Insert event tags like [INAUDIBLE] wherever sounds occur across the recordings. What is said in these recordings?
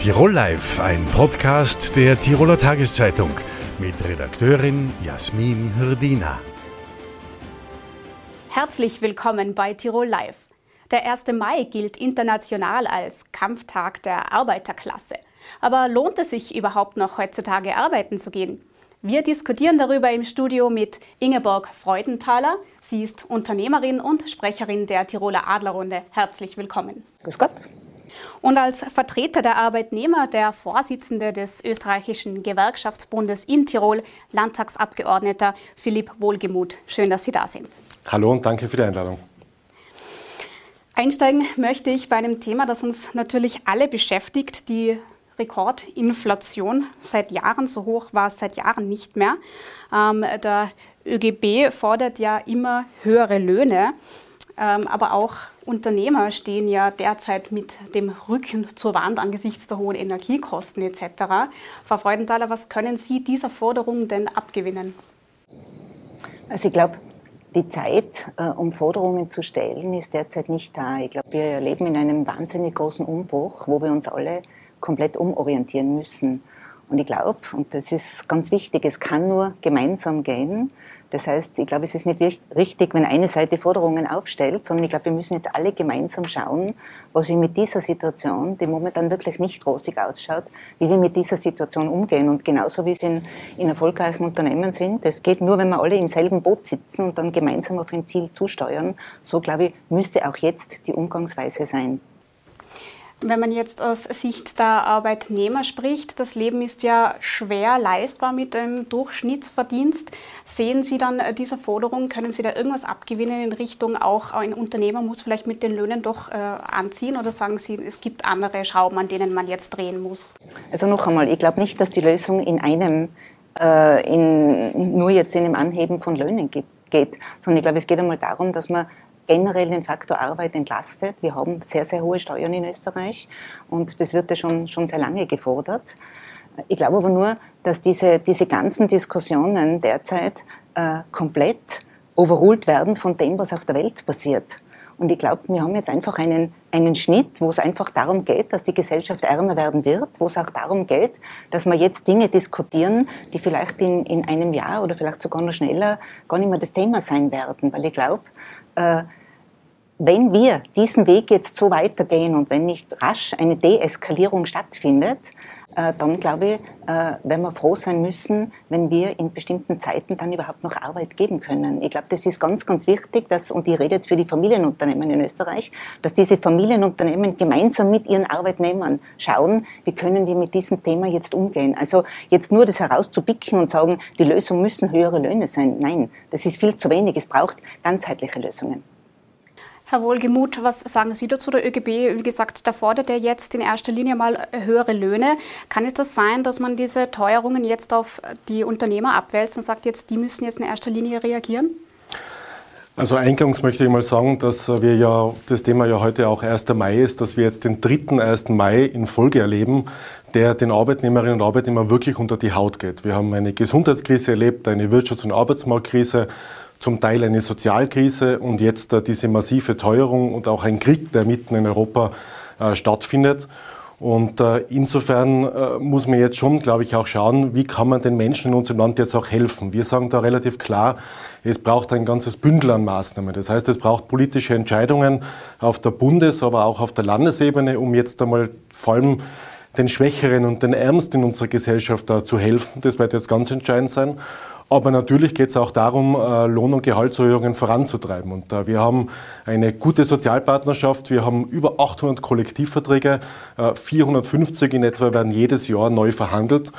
Tirol Live, ein Podcast der Tiroler Tageszeitung mit Redakteurin Jasmin Hirdina. Herzlich willkommen bei Tirol Live. Der 1. Mai gilt international als Kampftag der Arbeiterklasse. Aber lohnt es sich überhaupt noch heutzutage arbeiten zu gehen? Wir diskutieren darüber im Studio mit Ingeborg Freudenthaler. Sie ist Unternehmerin und Sprecherin der Tiroler Adlerrunde. Herzlich willkommen. Grüß Gott. Und als Vertreter der Arbeitnehmer der Vorsitzende des österreichischen Gewerkschaftsbundes in Tirol, Landtagsabgeordneter Philipp Wohlgemuth. Schön, dass Sie da sind. Hallo und danke für die Einladung. Einsteigen möchte ich bei einem Thema, das uns natürlich alle beschäftigt, die Rekordinflation seit Jahren. So hoch war es seit Jahren nicht mehr. Ähm, der ÖGB fordert ja immer höhere Löhne, aber auch Unternehmer stehen ja derzeit mit dem Rücken zur Wand angesichts der hohen Energiekosten etc. Frau Freudenthaler, was können Sie dieser Forderung denn abgewinnen? Also ich glaube, die Zeit, äh, um Forderungen zu stellen, ist derzeit nicht da. Ich glaube, wir leben in einem wahnsinnig großen Umbruch, wo wir uns alle komplett umorientieren müssen. Und ich glaube, und das ist ganz wichtig, es kann nur gemeinsam gehen. Das heißt, ich glaube, es ist nicht richtig, wenn eine Seite Forderungen aufstellt, sondern ich glaube, wir müssen jetzt alle gemeinsam schauen, was wir mit dieser Situation, die momentan wirklich nicht rosig ausschaut, wie wir mit dieser Situation umgehen. Und genauso wie es in, in erfolgreichen Unternehmen sind, das geht nur, wenn wir alle im selben Boot sitzen und dann gemeinsam auf ein Ziel zusteuern. So, glaube ich, müsste auch jetzt die Umgangsweise sein. Wenn man jetzt aus Sicht der Arbeitnehmer spricht, das Leben ist ja schwer leistbar mit einem Durchschnittsverdienst. Sehen Sie dann diese Forderung, können Sie da irgendwas abgewinnen in Richtung auch ein Unternehmer muss vielleicht mit den Löhnen doch äh, anziehen oder sagen Sie, es gibt andere Schrauben, an denen man jetzt drehen muss? Also noch einmal, ich glaube nicht, dass die Lösung in einem, äh, in, nur jetzt in einem Anheben von Löhnen gibt geht, sondern ich glaube, es geht einmal darum, dass man generell den Faktor Arbeit entlastet. Wir haben sehr, sehr hohe Steuern in Österreich und das wird ja schon, schon sehr lange gefordert. Ich glaube aber nur, dass diese, diese ganzen Diskussionen derzeit äh, komplett overruled werden von dem, was auf der Welt passiert. Und ich glaube, wir haben jetzt einfach einen, einen Schnitt, wo es einfach darum geht, dass die Gesellschaft ärmer werden wird, wo es auch darum geht, dass wir jetzt Dinge diskutieren, die vielleicht in, in einem Jahr oder vielleicht sogar noch schneller gar nicht mehr das Thema sein werden. Weil ich glaube, äh, wenn wir diesen Weg jetzt so weitergehen und wenn nicht rasch eine Deeskalierung stattfindet, äh, dann glaube ich, äh, werden wir froh sein müssen, wenn wir in bestimmten Zeiten dann überhaupt noch Arbeit geben können. Ich glaube, das ist ganz, ganz wichtig, dass, und ich rede jetzt für die Familienunternehmen in Österreich, dass diese Familienunternehmen gemeinsam mit ihren Arbeitnehmern schauen, wie können wir mit diesem Thema jetzt umgehen. Also jetzt nur das herauszupicken und sagen, die Lösung müssen höhere Löhne sein. Nein, das ist viel zu wenig. Es braucht ganzheitliche Lösungen. Herr Wohlgemuth, was sagen Sie dazu? Der ÖGB, wie gesagt, da fordert er jetzt in erster Linie mal höhere Löhne. Kann es das sein, dass man diese Teuerungen jetzt auf die Unternehmer abwälzt und sagt, jetzt, die müssen jetzt in erster Linie reagieren? Also eingangs möchte ich mal sagen, dass wir ja, das Thema ja heute auch 1. Mai ist, dass wir jetzt den dritten 1. Mai in Folge erleben, der den Arbeitnehmerinnen und Arbeitnehmern wirklich unter die Haut geht. Wir haben eine Gesundheitskrise erlebt, eine Wirtschafts- und Arbeitsmarktkrise, zum Teil eine Sozialkrise und jetzt äh, diese massive Teuerung und auch ein Krieg, der mitten in Europa äh, stattfindet. Und äh, insofern muss man jetzt schon, glaube ich, auch schauen, wie kann man den Menschen in unserem Land jetzt auch helfen. Wir sagen da relativ klar, es braucht ein ganzes Bündel an Maßnahmen. Das heißt, es braucht politische Entscheidungen auf der Bundes-, aber auch auf der Landesebene, um jetzt einmal vor allem den Schwächeren und den Ärmsten in unserer Gesellschaft da zu helfen. Das wird jetzt ganz entscheidend sein. Aber natürlich geht es auch darum, äh, Lohn- und Gehaltserhöhungen voranzutreiben. Und äh, wir haben eine gute Sozialpartnerschaft. Wir haben über 800 Kollektivverträge. 450 äh, in etwa werden jedes Jahr neu verhandelt.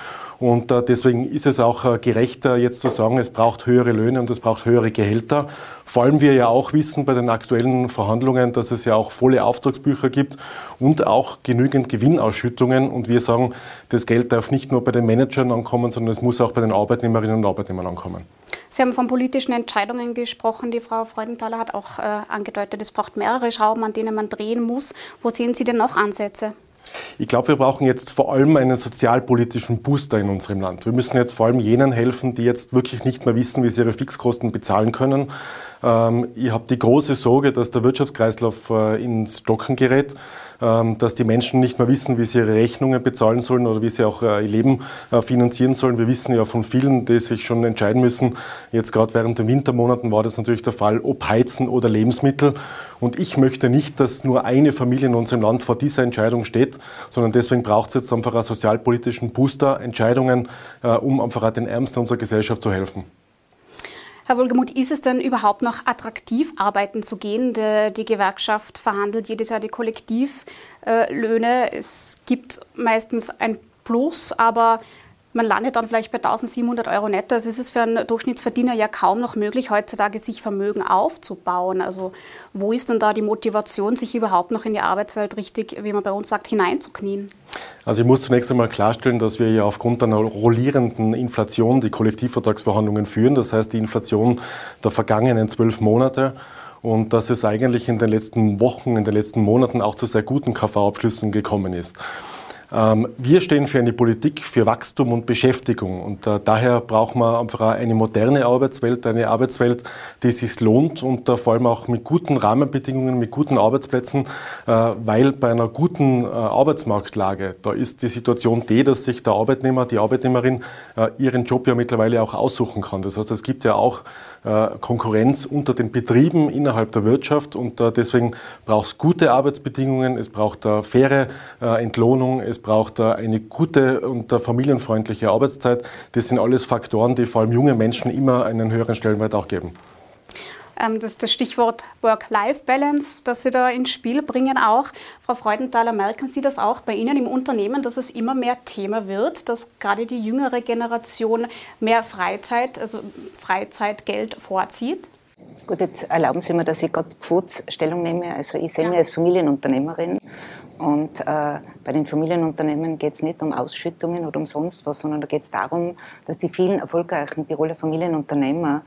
Und deswegen ist es auch gerechter, jetzt zu sagen, es braucht höhere Löhne und es braucht höhere Gehälter. Vor allem wir ja auch wissen bei den aktuellen Verhandlungen, dass es ja auch volle Auftragsbücher gibt und auch genügend Gewinnausschüttungen. Und wir sagen, das Geld darf nicht nur bei den Managern ankommen, sondern es muss auch bei den Arbeitnehmerinnen und Arbeitnehmern ankommen. Sie haben von politischen Entscheidungen gesprochen. Die Frau Freudenthaler hat auch äh, angedeutet, es braucht mehrere Schrauben, an denen man drehen muss. Wo sehen Sie denn noch Ansätze? Ich glaube, wir brauchen jetzt vor allem einen sozialpolitischen Booster in unserem Land. Wir müssen jetzt vor allem jenen helfen, die jetzt wirklich nicht mehr wissen, wie sie ihre Fixkosten bezahlen können. Ähm, ich habe die große Sorge, dass der Wirtschaftskreislauf äh, ins Stocken gerät, ähm, dass die Menschen nicht mehr wissen, wie sie ihre Rechnungen bezahlen sollen oder wie sie auch äh, ihr Leben äh, finanzieren sollen. Wir wissen ja von vielen, die sich schon entscheiden müssen. Jetzt gerade während den Wintermonaten war das natürlich der Fall, ob Heizen oder Lebensmittel. Und ich möchte nicht, dass nur eine Familie in unserem Land vor dieser Entscheidung steht, sondern deswegen braucht es jetzt einfach einen sozialpolitischen Booster, Entscheidungen, um einfach auch den Ärmsten unserer Gesellschaft zu helfen. Herr Wohlgemuth, ist es denn überhaupt noch attraktiv, arbeiten zu gehen? Die, die Gewerkschaft verhandelt jedes Jahr die Kollektivlöhne. Es gibt meistens ein Plus, aber man landet dann vielleicht bei 1700 Euro netto. Also es ist für einen Durchschnittsverdiener ja kaum noch möglich, heutzutage sich Vermögen aufzubauen. Also wo ist denn da die Motivation, sich überhaupt noch in die Arbeitswelt richtig, wie man bei uns sagt, hineinzuknien? Also ich muss zunächst einmal klarstellen, dass wir ja aufgrund einer rollierenden Inflation die Kollektivvertragsverhandlungen führen. Das heißt, die Inflation der vergangenen zwölf Monate und dass es eigentlich in den letzten Wochen, in den letzten Monaten auch zu sehr guten KV-Abschlüssen gekommen ist. Ähm, wir stehen für eine Politik für Wachstum und Beschäftigung und äh, daher braucht man einfach eine moderne Arbeitswelt, eine Arbeitswelt, die sich lohnt und äh, vor allem auch mit guten Rahmenbedingungen, mit guten Arbeitsplätzen, äh, weil bei einer guten Arbeitsmarktlage, da ist die Situation die, dass sich der Arbeitnehmer, die Arbeitnehmerin ihren Job ja mittlerweile auch aussuchen kann. Das heißt, es gibt ja auch Konkurrenz unter den Betrieben innerhalb der Wirtschaft und deswegen braucht es gute Arbeitsbedingungen, es braucht faire Entlohnung, es braucht eine gute und familienfreundliche Arbeitszeit. Das sind alles Faktoren, die vor allem junge Menschen immer einen höheren Stellenwert auch geben. Ähm, das das Stichwort Work-Life-Balance, das Sie da ins Spiel bringen auch. Frau Freudenthaler, merken Sie das auch bei Ihnen im Unternehmen, dass es immer mehr Thema wird, dass gerade die jüngere Generation mehr Freizeit, also Freizeitgeld vorzieht? Gut, jetzt erlauben Sie mir, dass ich gerade kurz Stellung nehme. Also ich sehe ja. mich als Familienunternehmerin und äh, bei den Familienunternehmen geht es nicht um Ausschüttungen oder um sonst was, sondern da geht es darum, dass die vielen erfolgreichen Tiroler Familienunternehmer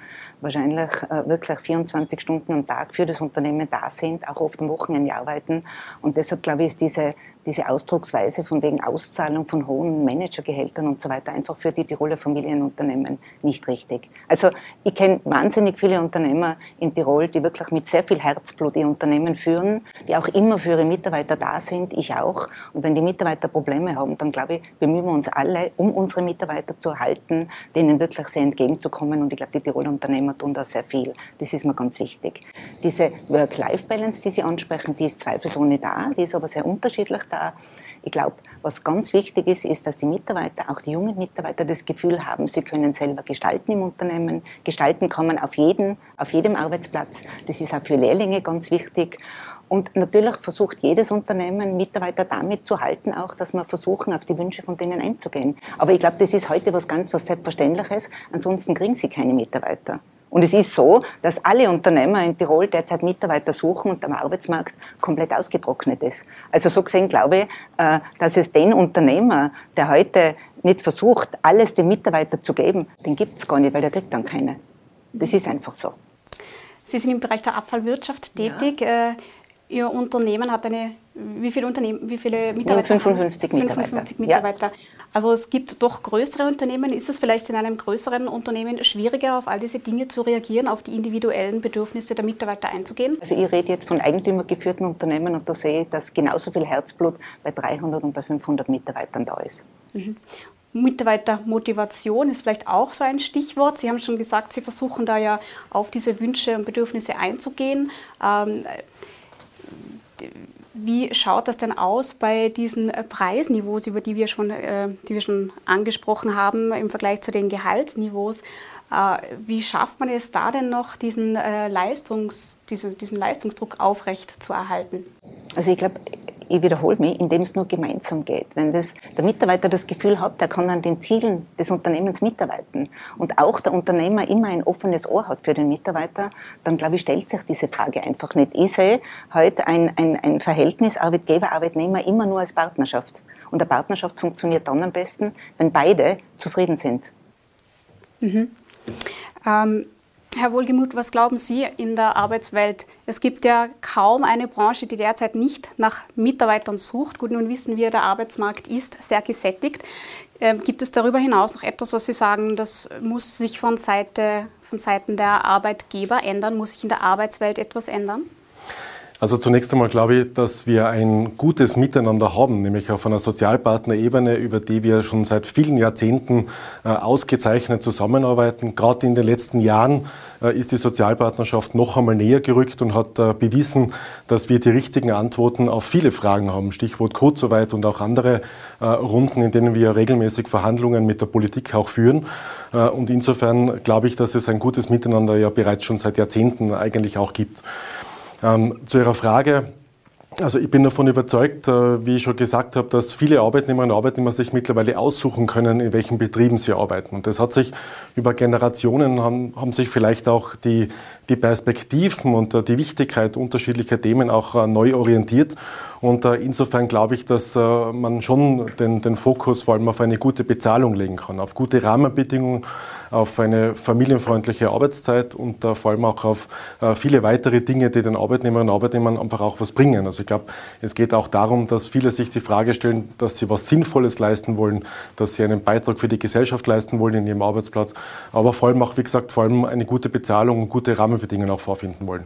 wahrscheinlich äh, wirklich 24 Stunden am Tag für das Unternehmen da sind, auch oft am Wochenende arbeiten. Und deshalb glaube ich, ist diese, diese Ausdrucksweise von wegen Auszahlung von hohen Managergehältern und so weiter einfach für die Tiroler Familienunternehmen nicht richtig. Also ich kenne wahnsinnig viele Unternehmer in Tirol, die wirklich mit sehr viel Herzblut ihr Unternehmen führen, die auch immer für ihre Mitarbeiter da sind ich auch. Und wenn die Mitarbeiter Probleme haben, dann glaube ich, bemühen wir uns alle, um unsere Mitarbeiter zu erhalten, denen wirklich sehr entgegenzukommen. Und ich glaube, die Tiroler Unternehmer tun da sehr viel. Das ist mir ganz wichtig. Diese Work-Life-Balance, die Sie ansprechen, die ist zweifelsohne da, die ist aber sehr unterschiedlich da. Ich glaube, was ganz wichtig ist, ist, dass die Mitarbeiter, auch die jungen Mitarbeiter, das Gefühl haben, sie können selber gestalten im Unternehmen. Gestalten kann man auf, jeden, auf jedem Arbeitsplatz. Das ist auch für Lehrlinge ganz wichtig. Und natürlich versucht jedes Unternehmen, Mitarbeiter damit zu halten, auch, dass wir versuchen, auf die Wünsche von denen einzugehen. Aber ich glaube, das ist heute was ganz was Selbstverständliches. Ansonsten kriegen sie keine Mitarbeiter. Und es ist so, dass alle Unternehmer in Tirol derzeit Mitarbeiter suchen und der Arbeitsmarkt komplett ausgetrocknet ist. Also so gesehen glaube ich, äh, dass es den Unternehmer, der heute nicht versucht, alles dem Mitarbeiter zu geben, den gibt es gar nicht, weil der kriegt dann keine. Das ist einfach so. Sie sind im Bereich der Abfallwirtschaft tätig. Ja. Ihr Unternehmen hat eine, wie viele, Unternehmen, wie viele Mitarbeiter? 55 Mitarbeiter. 55 Mitarbeiter. Ja. Also es gibt doch größere Unternehmen. Ist es vielleicht in einem größeren Unternehmen schwieriger, auf all diese Dinge zu reagieren, auf die individuellen Bedürfnisse der Mitarbeiter einzugehen? Also ich rede jetzt von eigentümergeführten Unternehmen und da sehe ich, dass genauso viel Herzblut bei 300 und bei 500 Mitarbeitern da ist. Mhm. Mitarbeitermotivation ist vielleicht auch so ein Stichwort. Sie haben schon gesagt, Sie versuchen da ja auf diese Wünsche und Bedürfnisse einzugehen. Ähm, wie schaut das denn aus bei diesen äh, Preisniveaus, über die wir schon, äh, die wir schon angesprochen haben, im Vergleich zu den Gehaltsniveaus? Äh, wie schafft man es da denn noch, diesen, Leistungs, diesen, Leistungsdruck aufrecht zu erhalten? Also ich glaube, ich wiederhole mich, indem es nur gemeinsam geht. Wenn das, der Mitarbeiter das Gefühl hat, er kann an den Zielen des Unternehmens mitarbeiten und auch der Unternehmer immer ein offenes Ohr hat für den Mitarbeiter, dann glaube ich, stellt sich diese Frage einfach nicht. Ich sehe heute ein, ein, ein Verhältnis Arbeitgeber-Arbeitnehmer immer nur als Partnerschaft. Und eine Partnerschaft funktioniert dann am besten, wenn beide zufrieden sind. Mhm. Ähm, Herr Wohlgemuth, was glauben Sie in der Arbeitswelt? Es gibt ja kaum eine Branche, die derzeit nicht nach Mitarbeitern sucht. Gut, nun wissen wir, der Arbeitsmarkt ist sehr gesättigt. Ähm, gibt es darüber hinaus noch etwas, was Sie sagen, das muss sich von Seite von Seiten der Arbeitgeber ändern? Muss sich in der Arbeitswelt etwas ändern? Also zunächst einmal glaube ich, dass wir ein gutes Miteinander haben, nämlich auf einer Sozialpartnerebene, über die wir schon seit vielen Jahrzehnten äh, ausgezeichnet zusammenarbeiten. Gerade in den letzten Jahren äh, ist die Sozialpartnerschaft noch einmal näher gerückt und hat äh, bewiesen, dass wir die richtigen Antworten auf viele Fragen haben. Stichwort Kurzarbeit und auch andere Runden, in denen wir regelmäßig Verhandlungen mit der Politik auch führen. Und insofern glaube ich, dass es ein gutes Miteinander ja bereits schon seit Jahrzehnten eigentlich auch gibt. Ähm, zu Ihrer Frage, also ich bin davon überzeugt, äh, wie ich schon gesagt habe, dass viele Arbeitnehmerinnen und Arbeitnehmer sich mittlerweile aussuchen können, in welchen Betrieben sie arbeiten. Und das hat sich über Generationen, haben, haben sich vielleicht auch die, die Perspektiven und äh, die Wichtigkeit unterschiedlicher Themen auch äh, neu orientiert. Und insofern glaube ich, dass man schon den, den Fokus vor allem auf eine gute Bezahlung legen kann, auf gute Rahmenbedingungen, auf eine familienfreundliche Arbeitszeit und vor allem auch auf viele weitere Dinge, die den Arbeitnehmerinnen und Arbeitnehmern einfach auch was bringen. Also ich glaube, es geht auch darum, dass viele sich die Frage stellen, dass sie was Sinnvolles leisten wollen, dass sie einen Beitrag für die Gesellschaft leisten wollen in ihrem Arbeitsplatz, aber vor allem auch, wie gesagt, vor allem eine gute Bezahlung und gute Rahmenbedingungen auch vorfinden wollen.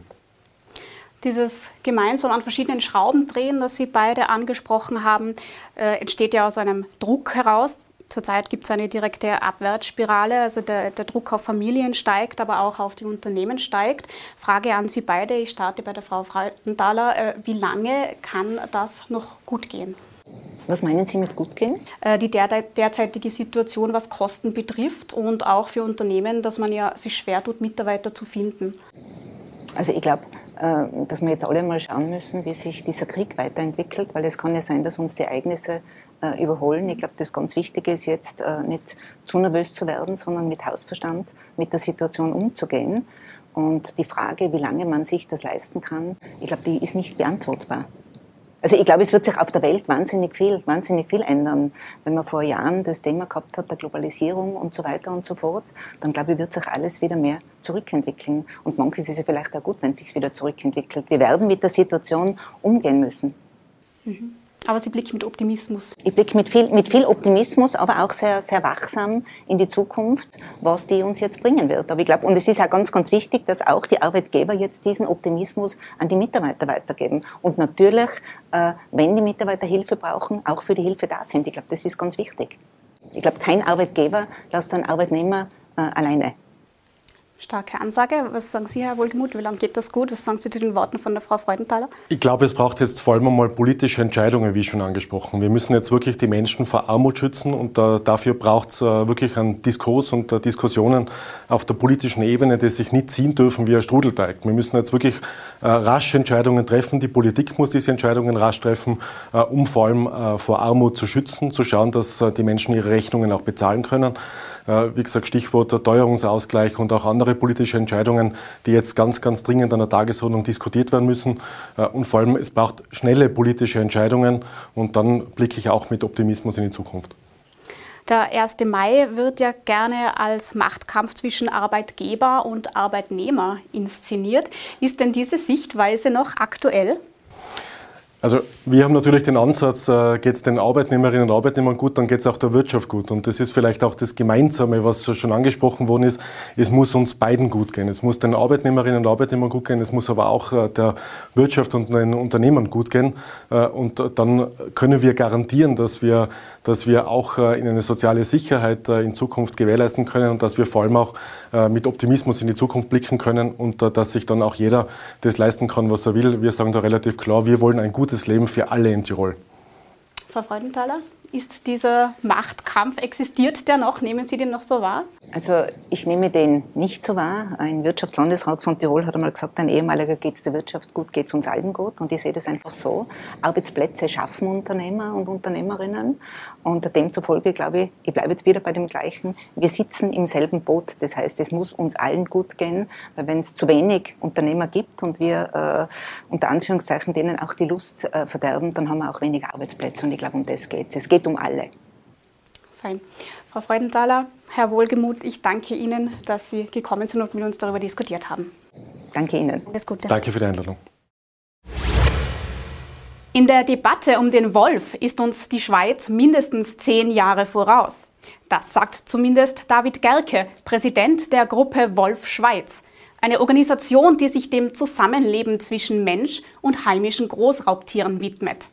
Dieses gemeinsam an verschiedenen Schrauben drehen, das Sie beide angesprochen haben, äh, entsteht ja aus einem Druck heraus, Zurzeit gibt es eine direkte Abwärtsspirale, also der, der, Druck auf Familien steigt, aber auch auf die Unternehmen steigt. Frage an Sie beide, ich starte bei der Frau Freudenthaler, äh, wie lange kann das noch gut gehen? Was meinen Sie mit gut gehen? Äh, die der, derzeitige Situation, was Kosten betrifft und auch für Unternehmen, dass man ja sich schwer tut, Mitarbeiter zu finden. Also ich glaube, dass wir jetzt alle mal schauen müssen, wie sich dieser Krieg weiterentwickelt, weil es kann ja sein, dass uns die Ereignisse äh, überholen. Ich glaube, das ganz Wichtige ist jetzt äh, nicht zu nervös zu werden, sondern mit Hausverstand mit der Situation umzugehen. Und die Frage, wie lange man sich das leisten kann, ich glaube, die ist nicht beantwortbar. Also ich glaube, es wird sich auf der Welt wahnsinnig viel, wahnsinnig viel ändern. Wenn man vor Jahren das Thema gehabt hat, der Globalisierung und so weiter und so fort, dann glaube ich, wird sich alles wieder mehr zurückentwickeln. Und manches ist ja vielleicht auch gut, wenn es sich wieder zurückentwickelt. Wir werden mit der Situation umgehen müssen. Mhm. Aber Sie blicken mit Optimismus. Ich blicke mit viel, mit viel Optimismus, aber auch sehr, sehr wachsam in die Zukunft, was die uns jetzt bringen wird. Aber ich glaube, und es ist auch ganz, ganz wichtig, dass auch die Arbeitgeber jetzt diesen Optimismus an die Mitarbeiter weitergeben. Und natürlich, äh, wenn die Mitarbeiter Hilfe brauchen, auch für die Hilfe da sind. Ich glaube, das ist ganz wichtig. Ich glaube, kein Arbeitgeber lässt einen Arbeitnehmer äh, alleine. Starke Ansage. Was sagen Sie, Herr Wohlgemuth? Wie lange geht das gut? Was sagen Sie zu den Worten von der Frau Freudenthaler? Ich glaube, es braucht jetzt vor allem einmal politische Entscheidungen, wie schon angesprochen. Wir müssen jetzt wirklich die Menschen vor Armut schützen und äh, dafür braucht es äh, wirklich einen Diskurs und äh, Diskussionen auf der politischen Ebene, die sich nicht ziehen dürfen wie ein Strudelteig. Wir müssen jetzt wirklich äh, rasch Entscheidungen treffen. Die Politik muss diese Entscheidungen rasch treffen, äh, um vor allem äh, vor Armut zu schützen, zu schauen, dass die Menschen ihre Rechnungen auch bezahlen können. Wie gesagt, Stichwort der Teuerungsausgleich und auch andere politische Entscheidungen, die jetzt ganz, ganz dringend an der Tagesordnung diskutiert werden müssen. Und vor allem, es braucht schnelle politische Entscheidungen und dann blicke ich auch mit Optimismus in die Zukunft. Der 1. Mai wird ja gerne als Machtkampf zwischen Arbeitgeber und Arbeitnehmer inszeniert. Ist denn diese Sichtweise noch aktuell? Also wir haben natürlich den Ansatz, äh, geht es den Arbeitnehmerinnen und Arbeitnehmern gut, dann geht es auch der Wirtschaft gut. Und das ist vielleicht auch das Gemeinsame, was schon angesprochen worden ist. Es muss uns beiden gut gehen. Es muss den Arbeitnehmerinnen und Arbeitnehmern gut gehen, es muss aber auch äh, der Wirtschaft und den Unternehmern gut gehen. Äh, und dann können wir garantieren, dass wir, dass wir auch in eine soziale Sicherheit in Zukunft gewährleisten können und dass wir vor allem auch mit Optimismus in die Zukunft blicken können und dass sich dann auch jeder das leisten kann, was er will. Wir sagen da relativ klar, wir wollen ein gutes gutes Leben für alle in Tirol. Frau Freudenthaler? Ist dieser Machtkampf, existiert der noch? Nehmen Sie den noch so wahr? Also ich nehme den nicht so wahr. Ein Wirtschaftslandesrat von Tirol hat einmal gesagt, ein ehemaliger geht es der Wirtschaft gut, geht es uns allen gut. Und ich sehe das einfach so. Arbeitsplätze schaffen Unternehmer und Unternehmerinnen. Und demzufolge glaube ich, ich bleibe jetzt wieder bei dem Gleichen, wir sitzen im selben Boot. Das heißt, es muss uns allen gut gehen, weil wenn es zu wenig Unternehmer gibt und wir äh, unter Anführungszeichen denen auch die Lust äh, verderben, dann haben wir auch weniger Arbeitsplätze. Und ich glaube, um das geht es. Es geht um alle. Fein. Frau Freudenthaler, Herr Wohlgemuth, ich danke Ihnen, dass Sie gekommen sind und mit uns darüber diskutiert haben. Danke Ihnen. Alles Gute. Danke für die Einladung. In der Debatte um den Wolf ist uns die Schweiz mindestens zehn Jahre voraus. Das sagt zumindest David Gerke, Präsident der Gruppe Wolf Schweiz, eine Organisation, die sich dem Zusammenleben zwischen Mensch und heimischen Großraubtieren widmet.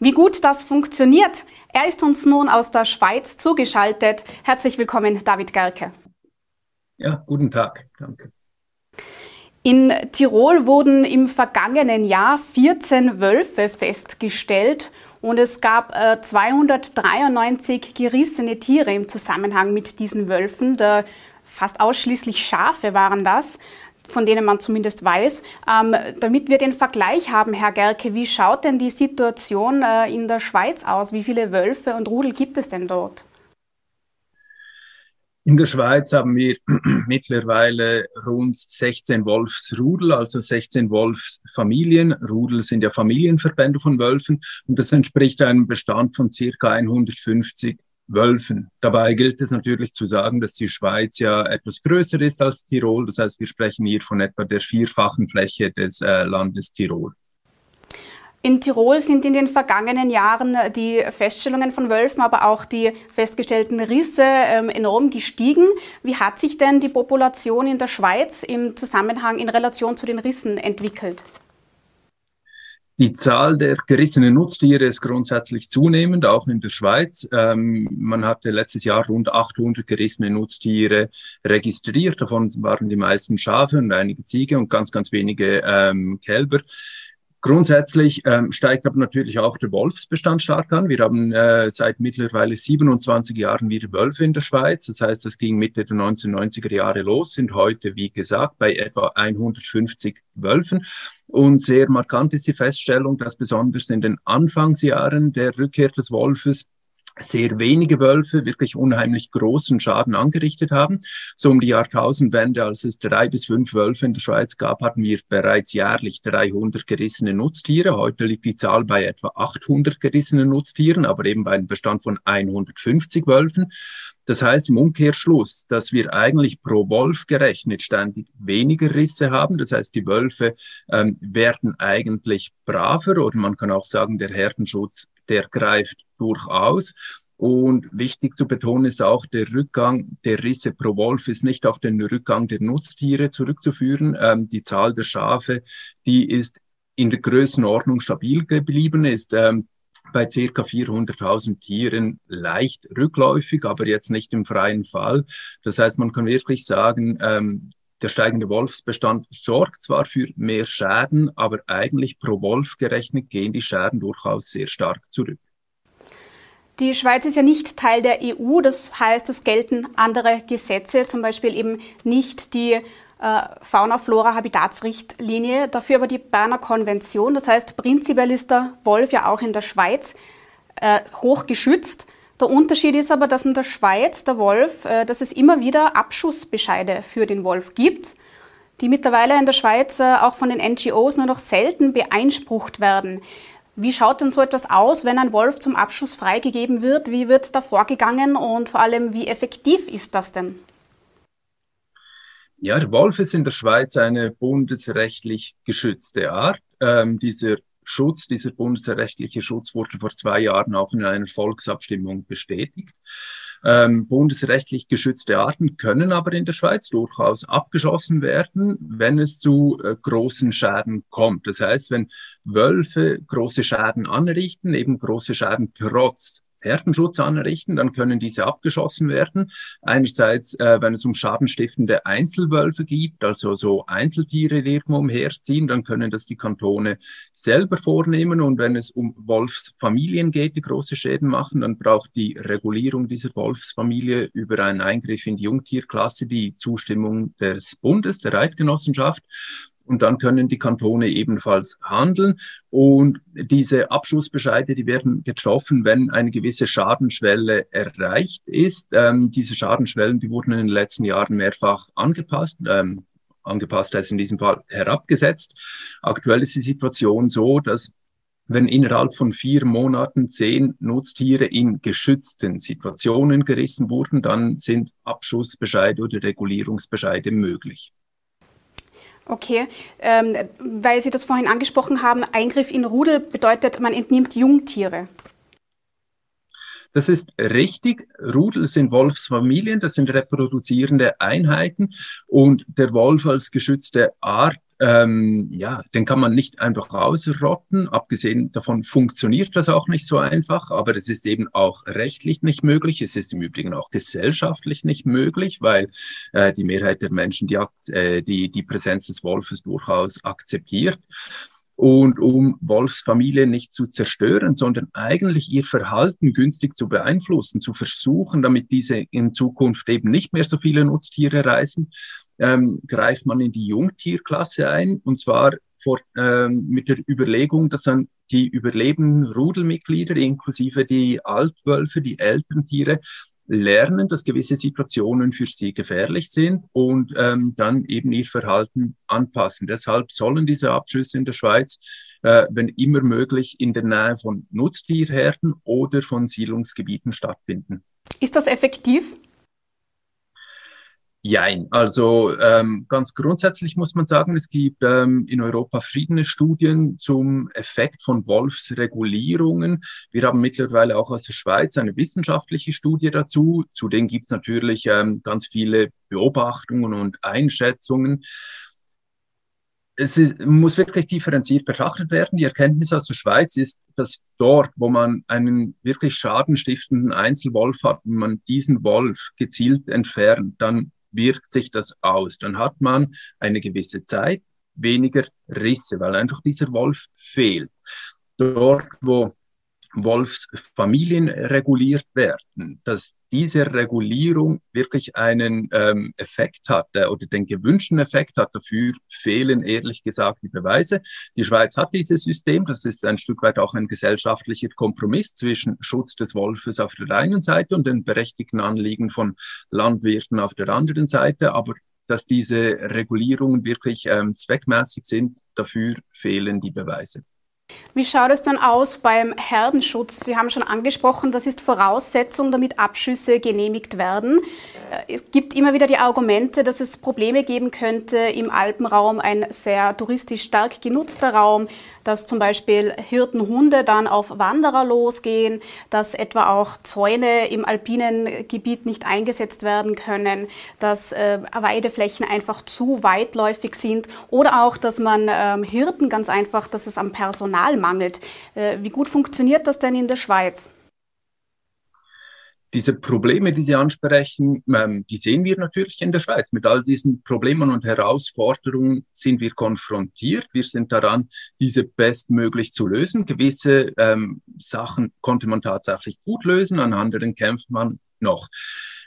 Wie gut das funktioniert, er ist uns nun aus der Schweiz zugeschaltet. Herzlich willkommen, David Gerke. Ja, guten Tag. Danke. In Tirol wurden im vergangenen Jahr 14 Wölfe festgestellt und es gab äh, 293 gerissene Tiere im Zusammenhang mit diesen Wölfen. Fast ausschließlich Schafe waren das, von denen man zumindest weiß. Ähm, damit wir den Vergleich haben, Herr Gerke, wie schaut denn die Situation äh, in der Schweiz aus? Wie viele Wölfe und Rudel gibt es denn dort? In der Schweiz haben wir [CLEARS THROAT] mittlerweile rund 16 Wolfsrudel, also 16 Wolfsfamilien. Rudel sind ja Familienverbände von Wölfen und das entspricht einem Bestand von circa 150 Wölfen. Dabei gilt es natürlich zu sagen, dass die Schweiz ja etwas größer ist als Tirol. Das heißt, wir sprechen hier von etwa der vierfachen Fläche des äh, Landes Tirol. In Tirol sind in den vergangenen Jahren die Feststellungen von Wölfen, aber auch die festgestellten Risse ähm, enorm gestiegen. Wie hat sich denn die Population in der Schweiz im Zusammenhang in Relation zu den Rissen entwickelt? Die Zahl der gerissenen Nutztiere ist grundsätzlich zunehmend, auch in der Schweiz. Ähm, man hatte letztes Jahr rund 800 gerissene Nutztiere registriert. Davon waren die meisten Schafe und einige Ziege und ganz, ganz wenige ähm, Kälber. Grundsätzlich ähm, steigt aber natürlich auch der Wolfsbestand stark an. Wir haben äh, seit mittlerweile 27 Jahren wieder Wölfe in der Schweiz. Das heißt, das ging Mitte der 1990er Jahre los, sind heute, wie gesagt, bei etwa 150 Wölfen. Und sehr markant ist die Feststellung, dass besonders in den Anfangsjahren der Rückkehr des Wolfes sehr wenige Wölfe wirklich unheimlich großen Schaden angerichtet haben. So um die Jahrtausendwende, als es drei bis fünf Wölfe in der Schweiz gab, hatten wir bereits jährlich 300 gerissene Nutztiere. Heute liegt die Zahl bei etwa 800 gerissenen Nutztieren, aber eben bei einem Bestand von 150 Wölfen. Das heißt im Umkehrschluss, dass wir eigentlich pro Wolf gerechnet ständig weniger Risse haben. Das heißt, die Wölfe ähm, werden eigentlich braver oder man kann auch sagen, der Herdenschutz, der greift durchaus. Und wichtig zu betonen ist auch, der Rückgang der Risse pro Wolf ist nicht auf den Rückgang der Nutztiere zurückzuführen. Ähm, die Zahl der Schafe, die ist in der Größenordnung stabil geblieben, ist ähm, bei circa 400.000 Tieren leicht rückläufig, aber jetzt nicht im freien Fall. Das heißt, man kann wirklich sagen, ähm, der steigende Wolfsbestand sorgt zwar für mehr Schäden, aber eigentlich pro Wolf gerechnet gehen die Schäden durchaus sehr stark zurück. Die Schweiz ist ja nicht Teil der EU, das heißt, es gelten andere Gesetze, zum Beispiel eben nicht die Fauna-Flora-Habitatsrichtlinie, dafür aber die Berner Konvention. Das heißt, prinzipiell ist der Wolf ja auch in der Schweiz äh, hoch geschützt. Der Unterschied ist aber, dass in der Schweiz der Wolf, äh, dass es immer wieder Abschussbescheide für den Wolf gibt, die mittlerweile in der Schweiz äh, auch von den NGOs nur noch selten beeinsprucht werden. Wie schaut denn so etwas aus, wenn ein Wolf zum Abschuss freigegeben wird? Wie wird da vorgegangen und vor allem, wie effektiv ist das denn? Ja, der Wolf ist in der Schweiz eine bundesrechtlich geschützte Art. Ähm, dieser Schutz, dieser bundesrechtliche Schutz wurde vor zwei Jahren auch in einer Volksabstimmung bestätigt. Ähm, bundesrechtlich geschützte Arten können aber in der Schweiz durchaus abgeschossen werden, wenn es zu äh, großen Schäden kommt. Das heißt, wenn Wölfe große Schäden anrichten, eben große Schäden trotz Herdenschutz anrichten, dann können diese abgeschossen werden. Einerseits, äh, wenn es um schadenstiftende Einzelwölfe gibt, also so Einzeltiere, die irgendwo umherziehen, dann können das die Kantone selber vornehmen. Und wenn es um Wolfsfamilien geht, die große Schäden machen, dann braucht die Regulierung dieser Wolfsfamilie über einen Eingriff in die Jungtierklasse die Zustimmung des Bundes, der Eidgenossenschaft. Und dann können die Kantone ebenfalls handeln. Und diese Abschussbescheide, die werden getroffen, wenn eine gewisse Schadenschwelle erreicht ist. Ähm, diese Schadenschwellen, die wurden in den letzten Jahren mehrfach angepasst. Ähm, angepasst heißt in diesem Fall herabgesetzt. Aktuell ist die Situation so, dass wenn innerhalb von vier Monaten zehn Nutztiere in geschützten Situationen gerissen wurden, dann sind Abschussbescheide oder Regulierungsbescheide möglich. Okay, ähm, weil Sie das vorhin angesprochen haben, Eingriff in Rudel bedeutet, man entnimmt Jungtiere. Das ist richtig. Rudel sind Wolfsfamilien, das sind reproduzierende Einheiten und der Wolf als geschützte Art ähm, ja, den kann man nicht einfach ausrotten. Abgesehen davon funktioniert das auch nicht so einfach, aber es ist eben auch rechtlich nicht möglich. Es ist im Übrigen auch gesellschaftlich nicht möglich, weil äh, die Mehrheit der Menschen die, äh, die, die Präsenz des Wolfes durchaus akzeptiert. Und um Wolfsfamilien nicht zu zerstören, sondern eigentlich ihr Verhalten günstig zu beeinflussen, zu versuchen, damit diese in Zukunft eben nicht mehr so viele Nutztiere reisen, ähm, greift man in die Jungtierklasse ein, und zwar vor, ähm, mit der Überlegung, dass dann die überlebenden Rudelmitglieder, inklusive die Altwölfe, die Elterntiere, lernen, dass gewisse Situationen für sie gefährlich sind und ähm, dann eben ihr Verhalten anpassen. Deshalb sollen diese Abschüsse in der Schweiz, äh, wenn immer möglich, in der Nähe von Nutztierherden oder von Siedlungsgebieten stattfinden. Ist das effektiv? Jein. Also ähm, ganz grundsätzlich muss man sagen, es gibt ähm, in Europa verschiedene Studien zum Effekt von Wolfsregulierungen. Wir haben mittlerweile auch aus der Schweiz eine wissenschaftliche Studie dazu. Zudem gibt es natürlich ähm, ganz viele Beobachtungen und Einschätzungen. Es ist, muss wirklich differenziert betrachtet werden. Die Erkenntnis aus der Schweiz ist, dass dort, wo man einen wirklich schadenstiftenden Einzelwolf hat, wenn man diesen Wolf gezielt entfernt, dann wirkt sich das aus. Dann hat man eine gewisse Zeit weniger Risse, weil einfach dieser Wolf fehlt. Dort, wo Wolfsfamilien reguliert werden, dass diese Regulierung wirklich einen ähm, Effekt hat äh, oder den gewünschten Effekt hat. Dafür fehlen ehrlich gesagt die Beweise. Die Schweiz hat dieses System. Das ist ein Stück weit auch ein gesellschaftlicher Kompromiss zwischen Schutz des Wolfes auf der einen Seite und den berechtigten Anliegen von Landwirten auf der anderen Seite. Aber dass diese Regulierungen wirklich ähm, zweckmäßig sind, dafür fehlen die Beweise. Wie schaut es dann aus beim Herdenschutz? Sie haben schon angesprochen, das ist Voraussetzung, damit Abschüsse genehmigt werden. Äh, es gibt immer wieder die Argumente, dass es Probleme geben könnte im Alpenraum, ein sehr touristisch stark genutzter Raum, dass zum Beispiel Hirtenhunde dann auf Wanderer losgehen, dass etwa auch Zäune im alpinen Gebiet nicht eingesetzt werden können, dass äh, Weideflächen einfach zu weitläufig sind oder auch, dass man ähm, Hirten ganz einfach, dass es am Personal mangelt. Äh, wie gut funktioniert das denn in der Schweiz? Diese Probleme, die Sie ansprechen, ähm, die sehen wir natürlich in der Schweiz. Mit all diesen Problemen und Herausforderungen sind wir konfrontiert. Wir sind daran, diese bestmöglich zu lösen. Gewisse ähm, Sachen konnte man tatsächlich gut lösen, an anderen kämpft man noch.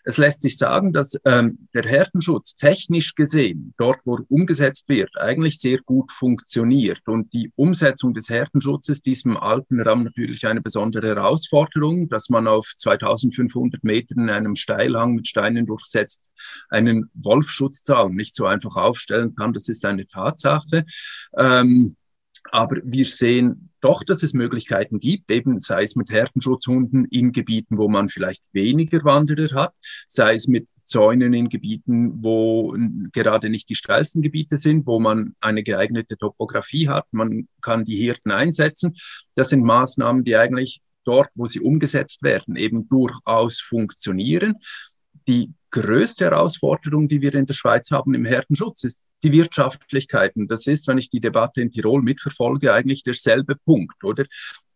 Es lässt sich sagen, dass ähm, der Herdenschutz technisch gesehen, dort wo umgesetzt wird, eigentlich sehr gut funktioniert. Und die Umsetzung des Herdenschutzes diesem Alpenraum natürlich eine besondere Herausforderung, dass man auf 2500 Metern in einem Steilhang mit Steinen durchsetzt, einen Wolfschutzzaun nicht so einfach aufstellen kann. Das ist eine Tatsache. Ähm, aber wir sehen doch, dass es Möglichkeiten gibt, eben sei es mit Herdenschutzhunden in Gebieten, wo man vielleicht weniger Wanderer hat, sei es mit Zäunen in Gebieten, wo gerade nicht die steilsten Gebiete sind, wo man eine geeignete Topografie hat. Man kann die Hirten einsetzen. Das sind Maßnahmen, die eigentlich dort, wo sie umgesetzt werden, eben durchaus funktionieren. Die größte Herausforderung, die wir in der Schweiz haben im Herdenschutz, ist die Wirtschaftlichkeit. Und das ist, wenn ich die Debatte in Tirol mitverfolge, eigentlich derselbe Punkt, oder?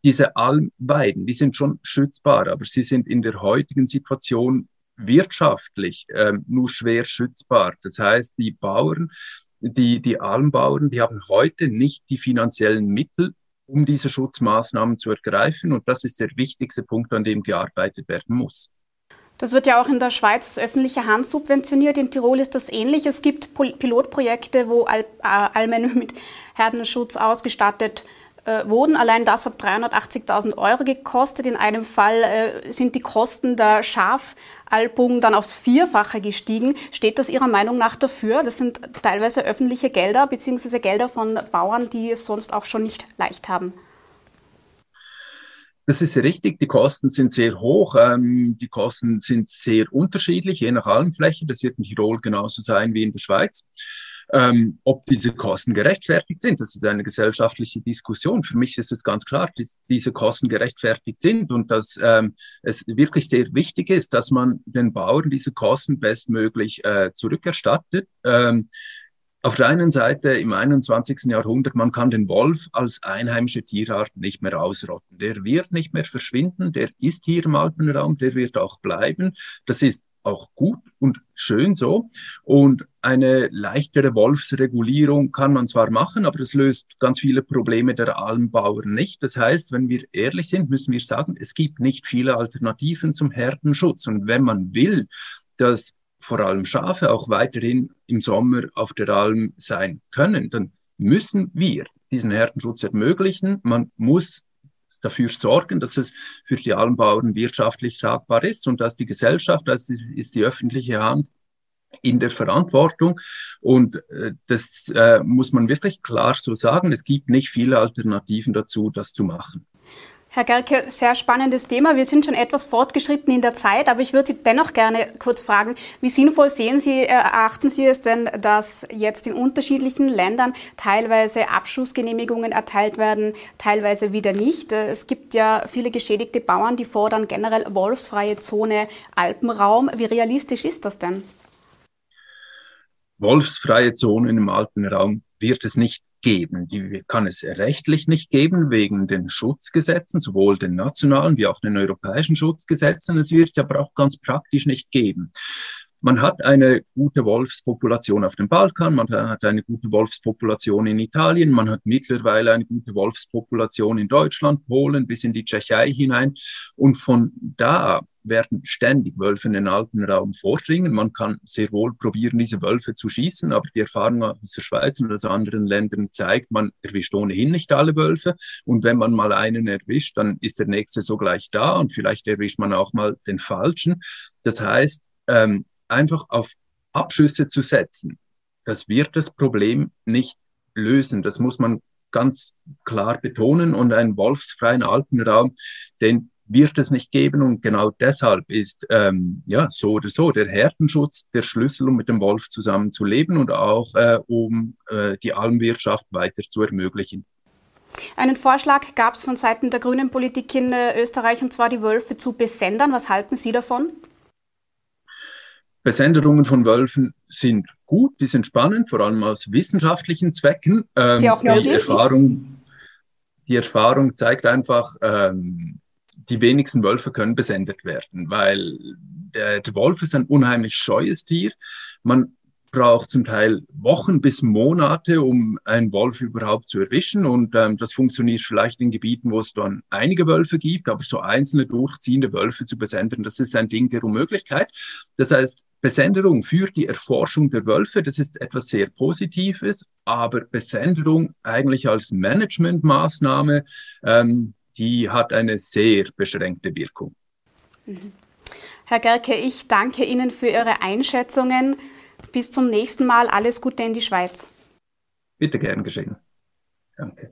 Diese Almweiden, die sind schon schützbar, aber sie sind in der heutigen Situation wirtschaftlich ähm, nur schwer schützbar. Das heißt, die Bauern, die, die Almbauern, die haben heute nicht die finanziellen Mittel, um diese Schutzmaßnahmen zu ergreifen. Und das ist der wichtigste Punkt, an dem gearbeitet werden muss. Das wird ja auch in der Schweiz aus öffentlicher Hand subventioniert. In Tirol ist das ähnlich. Es gibt Pilotprojekte, wo Al äh, Almen [LAUGHS] mit Herdenschutz ausgestattet äh, wurden. Allein das hat 380.000 Euro gekostet. In einem Fall äh, sind die Kosten der Schafalpung dann aufs Vierfache gestiegen. Steht das Ihrer Meinung nach dafür? Das sind teilweise öffentliche Gelder bzw. Gelder von Bauern, die es sonst auch schon nicht leicht haben. Das ist richtig, die Kosten sind sehr hoch, ähm, die Kosten sind sehr unterschiedlich, je nach Almfläche. Das wird in Tirol genauso sein wie in der Schweiz. Ähm, ob diese Kosten gerechtfertigt sind, das ist eine gesellschaftliche Diskussion. Für mich ist es ganz klar, dass diese Kosten gerechtfertigt sind und dass ähm, es wirklich sehr wichtig ist, dass man den Bauern diese Kosten bestmöglich äh, zurückerstattet. Ähm, auf der einen Seite im 21. Jahrhundert, man kann den Wolf als einheimische Tierart nicht mehr ausrotten. Der wird nicht mehr verschwinden, der ist hier im Alpenraum, der wird auch bleiben. Das ist auch gut und schön so. Und eine leichtere Wolfsregulierung kann man zwar machen, aber das löst ganz viele Probleme der Almbauer nicht. Das heißt, wenn wir ehrlich sind, müssen wir sagen, es gibt nicht viele Alternativen zum Herdenschutz. Und wenn man will, dass vor allem Schafe auch weiterhin im Sommer auf der Alm sein können, dann müssen wir diesen Herdenschutz ermöglichen. Man muss dafür sorgen, dass es für die Almbauern wirtschaftlich tragbar ist und dass die Gesellschaft, das ist die öffentliche Hand, in der Verantwortung. Und äh, das äh, muss man wirklich klar so sagen. Es gibt nicht viele Alternativen dazu, das zu machen. Herr Gerke, sehr spannendes Thema. Wir sind schon etwas fortgeschritten in der Zeit, aber ich würde Sie dennoch gerne kurz fragen, wie sinnvoll sehen Sie, erachten Sie es denn, dass jetzt in unterschiedlichen Ländern teilweise Abschussgenehmigungen erteilt werden, teilweise wieder nicht? Es gibt ja viele geschädigte Bauern, die fordern generell wolfsfreie Zone, Alpenraum. Wie realistisch ist das denn? Wolfsfreie Zonen im Alpenraum wird es nicht geben. Die kann es rechtlich nicht geben wegen den Schutzgesetzen, sowohl den nationalen wie auch den europäischen Schutzgesetzen. Es wird es aber auch ganz praktisch nicht geben. Man hat eine gute Wolfspopulation auf dem Balkan, man hat eine gute Wolfspopulation in Italien, man hat mittlerweile eine gute Wolfspopulation in Deutschland, Polen bis in die Tschechei hinein. Und von da werden ständig Wölfe in den Alpenraum vordringen. Man kann sehr wohl probieren, diese Wölfe zu schießen, aber die Erfahrung aus der Schweiz und aus anderen Ländern zeigt, man erwischt ohnehin nicht alle Wölfe. Und wenn man mal einen erwischt, dann ist der nächste sogleich da und vielleicht erwischt man auch mal den falschen. Das heißt, ähm, einfach auf Abschüsse zu setzen, das wird das Problem nicht lösen. Das muss man ganz klar betonen. Und einen wolfsfreien Alpenraum, den wird es nicht geben. Und genau deshalb ist ähm, ja so oder so der Herdenschutz der Schlüssel, um mit dem Wolf zusammen zu leben und auch äh, um äh, die Almwirtschaft weiter zu ermöglichen. Einen Vorschlag gab es von Seiten der grünen Politik in äh, Österreich, und zwar die Wölfe zu besendern. Was halten Sie davon? Besenderungen von Wölfen sind gut, die sind spannend, vor allem aus wissenschaftlichen Zwecken. Ähm, die, die, Erfahrung, die Erfahrung zeigt einfach, ähm, die wenigsten Wölfe können besendet werden, weil der, der Wolf ist ein unheimlich scheues Tier. Man braucht zum Teil Wochen bis Monate, um einen Wolf überhaupt zu erwischen. Und ähm, das funktioniert vielleicht in Gebieten, wo es dann einige Wölfe gibt, aber so einzelne durchziehende Wölfe zu besenden, das ist ein Ding der Unmöglichkeit. Das heißt, Besenderung für die Erforschung der Wölfe, das ist etwas sehr Positives, aber Besenderung eigentlich als Managementmaßnahme, ähm, die hat eine sehr beschränkte Wirkung. Mhm. Herr Gerke, ich danke Ihnen für Ihre Einschätzungen. Bis zum nächsten Mal. Alles Gute in die Schweiz. Bitte gern geschehen. Danke.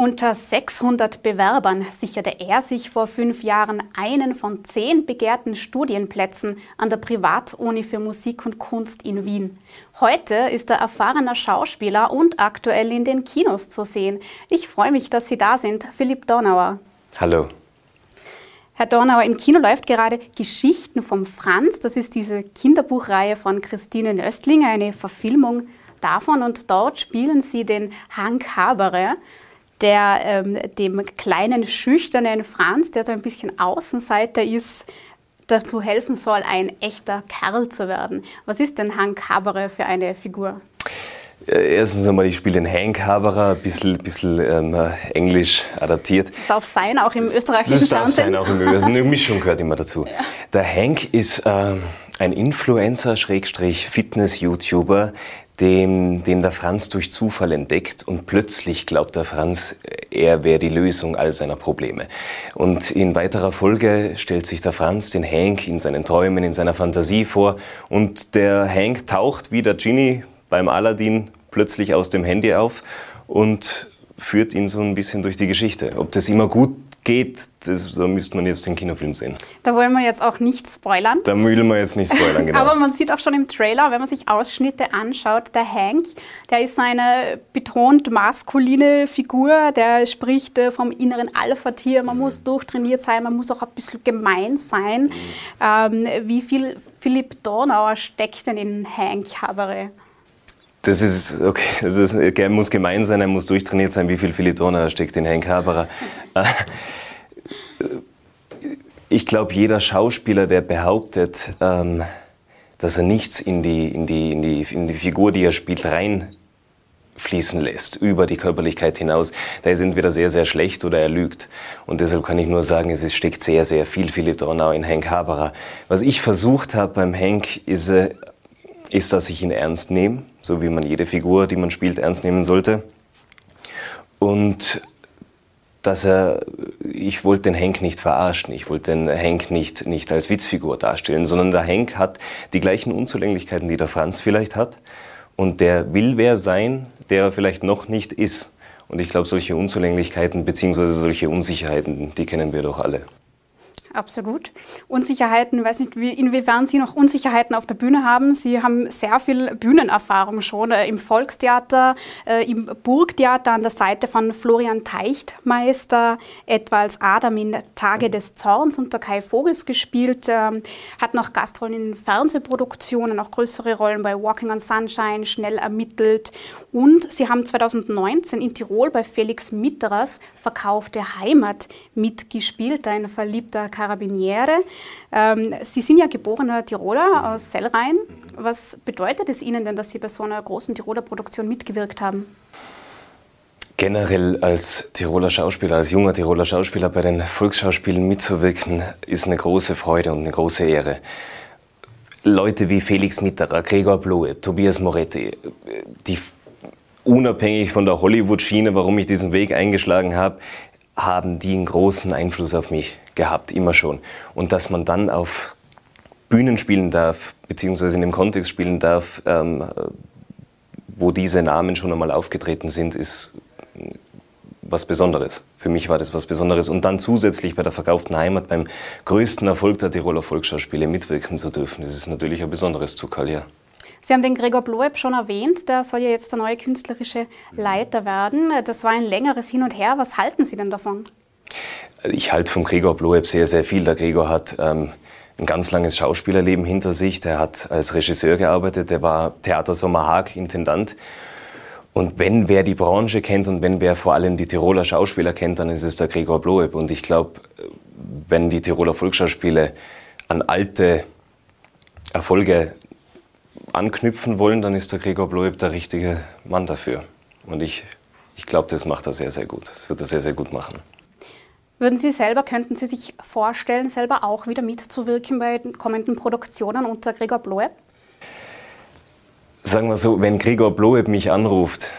Unter 600 Bewerbern sicherte er sich vor fünf Jahren einen von zehn begehrten Studienplätzen an der Privatuni für Musik und Kunst in Wien. Heute ist er erfahrener Schauspieler und aktuell in den Kinos zu sehen. Ich freue mich, dass Sie da sind, Philipp Donauer. Hallo. Herr Dornauer, im Kino läuft gerade Geschichten vom Franz. Das ist diese Kinderbuchreihe von Christine Nöstling, eine Verfilmung davon. Und dort spielen Sie den Hank Haberer der ähm, dem kleinen, schüchternen Franz, der so ein bisschen Außenseiter ist, dazu helfen soll, ein echter Kerl zu werden. Was ist denn Hank Haberer für eine Figur? Äh, erstens einmal, ich spiele den Hank Haberer, ein bisschen, bisschen ähm, englisch adaptiert. Das darf sein, auch im österreichischen das Fernsehen. Das darf sein, auch im österreichischen. [LAUGHS] Eine Mischung gehört immer dazu. Ja. Der Hank ist ähm, ein Influencer, Schrägstrich Fitness-YouTuber, den, den der Franz durch Zufall entdeckt und plötzlich glaubt der Franz, er wäre die Lösung all seiner Probleme. Und in weiterer Folge stellt sich der Franz den Hank in seinen Träumen, in seiner Fantasie vor und der Hank taucht wie der Genie beim Aladdin plötzlich aus dem Handy auf und führt ihn so ein bisschen durch die Geschichte. Ob das immer gut geht, das, da müsste man jetzt den Kinofilm sehen. Da wollen wir jetzt auch nicht spoilern. Da will man jetzt nicht spoilern, genau. Aber man sieht auch schon im Trailer, wenn man sich Ausschnitte anschaut, der Hank, der ist eine betont maskuline Figur, der spricht äh, vom inneren Alpha-Tier, man mhm. muss durchtrainiert sein, man muss auch ein bisschen gemein sein. Mhm. Ähm, wie viel Philipp Dornauer steckt denn in Hank Habere? Das ist, okay, das ist, er muss gemein sein, er muss durchtrainiert sein. Wie viel Philipp Dorner steckt in Henk Haberer? Äh, ich glaube, jeder Schauspieler, der behauptet, ähm, dass er nichts in die, in, die, in, die, in die Figur, die er spielt, reinfließen lässt, über die Körperlichkeit hinaus, der ist entweder sehr, sehr schlecht oder er lügt. Und deshalb kann ich nur sagen, es steckt sehr, sehr viel Philipp Dornau in Henk Haberer. Was ich versucht habe beim Henk, ist, äh, ist, dass ich ihn ernst nehme so wie man jede Figur, die man spielt, ernst nehmen sollte. Und dass er, ich wollte den Henk nicht verarschen, ich wollte den Henk nicht, nicht als Witzfigur darstellen, sondern der Henk hat die gleichen Unzulänglichkeiten, die der Franz vielleicht hat. Und der will wer sein, der er vielleicht noch nicht ist. Und ich glaube, solche Unzulänglichkeiten bzw. solche Unsicherheiten, die kennen wir doch alle absolut. Unsicherheiten, weiß nicht, wie, inwiefern Sie noch Unsicherheiten auf der Bühne haben. Sie haben sehr viel Bühnenerfahrung schon äh, im Volkstheater, äh, im Burgtheater an der Seite von Florian Teichtmeister, etwa als Adam in Tage des Zorns unter Kai Vogels gespielt, ähm, hat noch Gastrollen in Fernsehproduktionen, auch größere Rollen bei Walking on Sunshine, schnell ermittelt. Und Sie haben 2019 in Tirol bei Felix Mitterers Verkaufte Heimat mitgespielt, ein verliebter Karabiniere. Ähm, Sie sind ja geborener Tiroler aus Sellrhein. Was bedeutet es Ihnen denn, dass Sie bei so einer großen Tiroler Produktion mitgewirkt haben? Generell als Tiroler Schauspieler, als junger Tiroler Schauspieler bei den Volksschauspielen mitzuwirken, ist eine große Freude und eine große Ehre. Leute wie Felix Mitterer, Gregor Blohe, Tobias Moretti, die unabhängig von der Hollywood-Schiene, warum ich diesen Weg eingeschlagen habe, haben die einen großen Einfluss auf mich gehabt, immer schon. Und dass man dann auf Bühnen spielen darf, beziehungsweise in dem Kontext spielen darf, ähm, wo diese Namen schon einmal aufgetreten sind, ist was Besonderes. Für mich war das was Besonderes. Und dann zusätzlich bei der verkauften Heimat beim größten Erfolg der Tiroler Volksschauspiele mitwirken zu dürfen, das ist natürlich ein besonderes Zugall, ja. Sie haben den Gregor Bloeb schon erwähnt, der soll ja jetzt der neue künstlerische Leiter werden. Das war ein längeres Hin und Her. Was halten Sie denn davon? Ich halte vom Gregor Bloeb sehr, sehr viel. Der Gregor hat ähm, ein ganz langes Schauspielerleben hinter sich. Der hat als Regisseur gearbeitet, der war Theatersommer Haag Intendant. Und wenn wer die Branche kennt und wenn wer vor allem die Tiroler Schauspieler kennt, dann ist es der Gregor Bloeb. Und ich glaube, wenn die Tiroler Volksschauspiele an alte Erfolge anknüpfen wollen, dann ist der Gregor Bloeb der richtige Mann dafür. Und ich, ich glaube, das macht er sehr, sehr gut. Das wird er sehr, sehr gut machen. Würden Sie selber, könnten Sie sich vorstellen, selber auch wieder mitzuwirken bei den kommenden Produktionen unter Gregor Bloeb? Sagen wir so, wenn Gregor Bloeb mich anruft,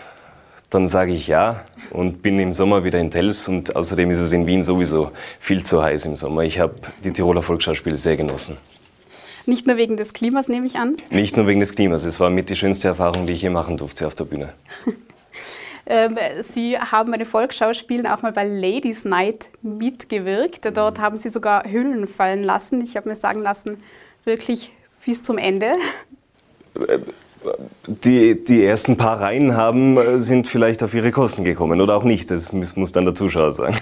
dann sage ich ja und bin im Sommer wieder in Tels und außerdem ist es in Wien sowieso viel zu heiß im Sommer. Ich habe die Tiroler Volksschauspiele sehr genossen. Nicht nur wegen des Klimas, nehme ich an? Nicht nur wegen des Klimas. Es war mit die schönste Erfahrung, die ich je machen durfte auf der Bühne. [LAUGHS] Ähm, Sie haben bei den Volksschauspielen auch mal bei Ladies Night mitgewirkt. Dort haben Sie sogar Hüllen fallen lassen. Ich habe mir sagen lassen, wirklich bis zum Ende. Die, die ersten paar Reihen haben, äh, sind vielleicht auf ihre Kosten gekommen oder auch nicht. Das muss, muss dann der Zuschauer sagen.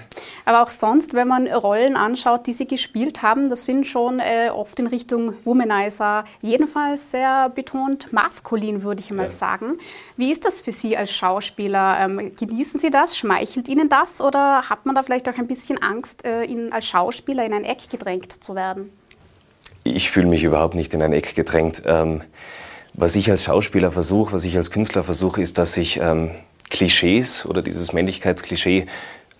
Aber auch sonst, wenn man Rollen anschaut, die sie gespielt haben, das sind schon äh, oft in Richtung Womanizer, jedenfalls sehr betont maskulin, würde ich mal ja. sagen. Wie ist das für Sie als Schauspieler? Ähm, genießen Sie das? Schmeichelt Ihnen das? Oder hat man da vielleicht auch ein bisschen Angst, äh, in, als Schauspieler in ein Eck gedrängt zu werden? Ich fühle mich überhaupt nicht in ein Eck gedrängt. Ähm, was ich als Schauspieler versuche, was ich als Künstler versuche, ist, dass ich ähm, Klischees oder dieses Männlichkeitsklischee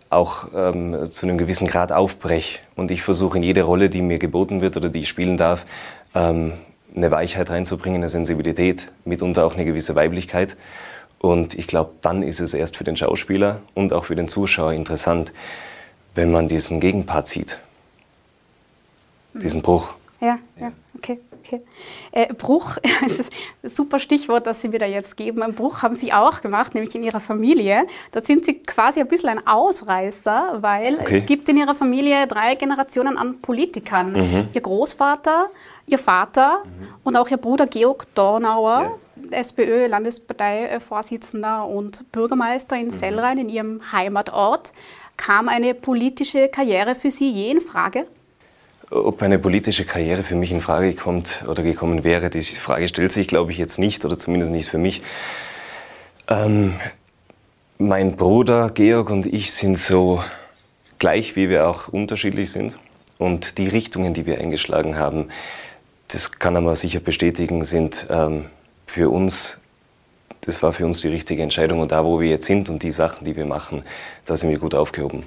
auch ähm, zu einem gewissen Grad aufbreche. Und ich versuche in jede Rolle, die mir geboten wird oder die ich spielen darf, ähm, eine Weichheit reinzubringen, eine Sensibilität, mitunter auch eine gewisse Weiblichkeit. Und ich glaube, dann ist es erst für den Schauspieler und auch für den Zuschauer interessant, wenn man diesen Gegenpart sieht. Diesen Bruch. Ja, ja, okay. Okay. Äh, Bruch, [LAUGHS] das ist ein super Stichwort, das Sie mir da jetzt geben. Ein Bruch haben Sie auch gemacht, nämlich in Ihrer Familie. Da sind Sie quasi ein bisschen ein Ausreißer, weil okay. es gibt in Ihrer Familie drei Generationen an Politikern. Mhm. Ihr Großvater, Ihr Vater mhm. und auch Ihr Bruder Georg Dornauer. Ja. SPÖ-Landesparteivorsitzender und Bürgermeister in mhm. Sellrhein, in Ihrem Heimatort. Kam eine politische Karriere für Sie je in Frage? Ob eine politische Karriere für mich in Frage kommt oder gekommen wäre, die Frage stellt sich, glaube ich, jetzt nicht oder zumindest nicht für mich. Ähm, mein Bruder Georg und ich sind so gleich, wie wir auch unterschiedlich sind. Und die Richtungen, die wir eingeschlagen haben, das kann er mal sicher bestätigen, sind ähm, für uns, das war für uns die richtige Entscheidung. Und da, wo wir jetzt sind und die Sachen, die wir machen, da sind wir gut aufgehoben.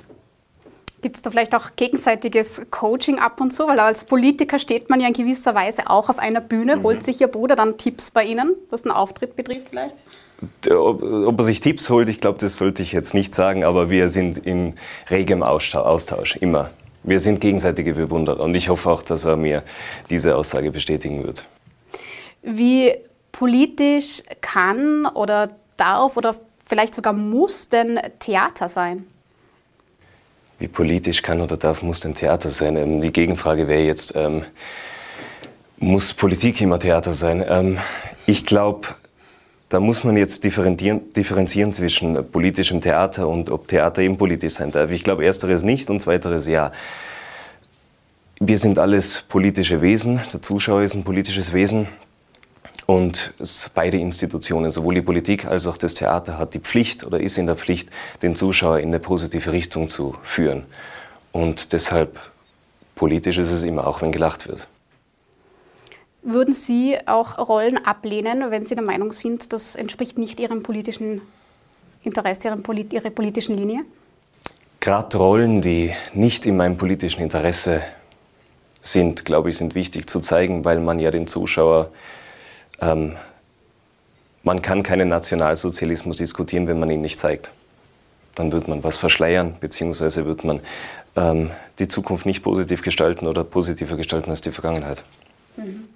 Gibt es da vielleicht auch gegenseitiges Coaching ab und zu? Weil als Politiker steht man ja in gewisser Weise auch auf einer Bühne. Mhm. Holt sich Ihr Bruder dann Tipps bei Ihnen, was den Auftritt betrifft vielleicht? Ob, ob er sich Tipps holt, ich glaube, das sollte ich jetzt nicht sagen, aber wir sind in regem Austausch, immer. Wir sind gegenseitige Bewunderer und ich hoffe auch, dass er mir diese Aussage bestätigen wird. Wie politisch kann oder darf oder vielleicht sogar muss denn Theater sein? Wie politisch kann oder darf, muss denn Theater sein? Ähm, die Gegenfrage wäre jetzt, ähm, muss Politik immer Theater sein? Ähm, ich glaube, da muss man jetzt differenzieren, differenzieren zwischen politischem Theater und ob Theater eben politisch sein darf. Ich glaube, ersteres nicht und zweiteres ja. Wir sind alles politische Wesen, der Zuschauer ist ein politisches Wesen. Und beide Institutionen, sowohl die Politik als auch das Theater, hat die Pflicht oder ist in der Pflicht, den Zuschauer in eine positive Richtung zu führen. Und deshalb politisch ist es immer, auch wenn gelacht wird. Würden Sie auch Rollen ablehnen, wenn Sie der Meinung sind, das entspricht nicht Ihrem politischen Interesse, Ihrem Polit Ihrer politischen Linie? Gerade Rollen, die nicht in meinem politischen Interesse sind, glaube ich, sind wichtig zu zeigen, weil man ja den Zuschauer ähm, man kann keinen Nationalsozialismus diskutieren, wenn man ihn nicht zeigt. Dann wird man was verschleiern, beziehungsweise wird man ähm, die Zukunft nicht positiv gestalten oder positiver gestalten als die Vergangenheit. Mhm.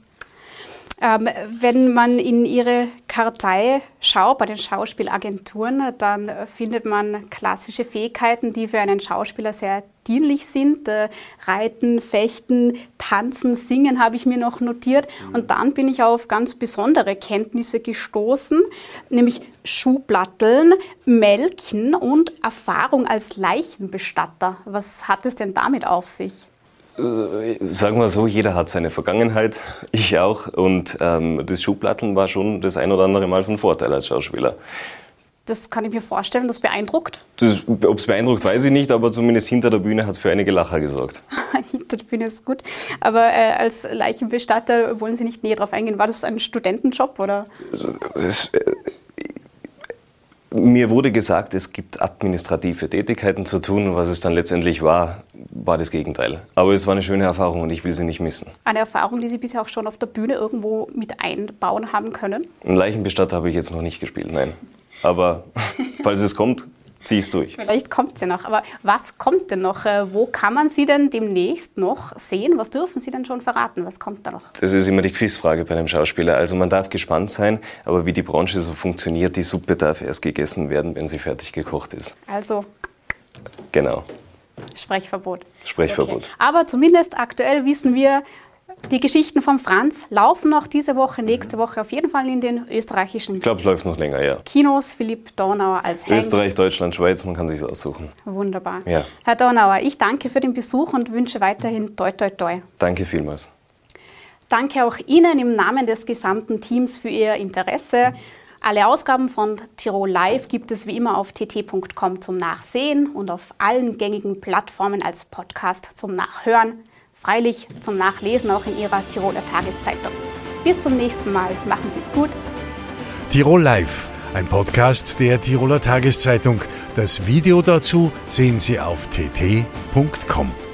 Ähm, wenn man in Ihre Kartei schaut, bei den Schauspielagenturen, dann findet man klassische Fähigkeiten, die für einen Schauspieler sehr dienlich sind. Äh, Reiten, Fechten, Tanzen, Singen habe ich mir noch notiert. Und dann bin ich auf ganz besondere Kenntnisse gestoßen, nämlich Schuhplatteln, Melken und Erfahrung als Leichenbestatter. Was hat es denn damit auf sich? Äh, sagen wir so, jeder hat seine Vergangenheit, ich auch. Und ähm, das Schublatteln war schon das ein oder andere Mal von Vorteil als Schauspieler. Das kann ich mir vorstellen, das beeindruckt. Ob es beeindruckt, weiß ich nicht, aber zumindest hinter der Bühne hat es für einige Lacher gesorgt. [LAUGHS] hinter der Bühne ist gut. Aber äh, als Leichenbestatter wollen Sie nicht näher darauf eingehen. War das ein Studentenjob oder? Das, äh, mir wurde gesagt, es gibt administrative Tätigkeiten zu tun. Was es dann letztendlich war, war das Gegenteil. Aber es war eine schöne Erfahrung und ich will sie nicht missen. Eine Erfahrung, die Sie bisher auch schon auf der Bühne irgendwo mit einbauen haben können? Ein Leichenbestatter habe ich jetzt noch nicht gespielt, nein. Aber falls es kommt, ziehe es durch. Vielleicht kommt sie noch. Aber was kommt denn noch? Äh, wo kann man Sie denn demnächst noch sehen? Was dürfen Sie denn schon verraten? Was kommt da noch? Das ist immer die Quizfrage bei einem Schauspieler. Also man darf gespannt sein, aber wie die Branche so funktioniert, die Suppe darf erst gegessen werden, wenn sie fertig gekocht ist. Also. Genau. Sprechverbot. Sprechverbot. Okay. Aber zumindest aktuell wissen wir, die Geschichten von Franz laufen noch diese Woche, nächste Woche auf jeden Fall in den österreichischen. Ich glaube, es läuft noch länger, ja. Kinos, Philipp Dornauer als Hank. Österreich, Deutschland, Schweiz, man kann sich aussuchen. Wunderbar. Ja. Herr Dornauer, ich danke für den Besuch und wünsche weiterhin toi toi toi. Danke vielmals. Danke auch Ihnen im Namen des gesamten Teams für Ihr Interesse. Alle Ausgaben von Tirol Live gibt es wie immer auf tt.com zum Nachsehen und auf allen gängigen Plattformen als Podcast zum Nachhören freilich zum Nachlesen auch in Ihrer Tiroler Tageszeitung. Bis zum nächsten Mal. Machen Sie es gut. Tirol Live, ein Podcast der Tiroler Tageszeitung. Das Video dazu sehen Sie auf tt.com.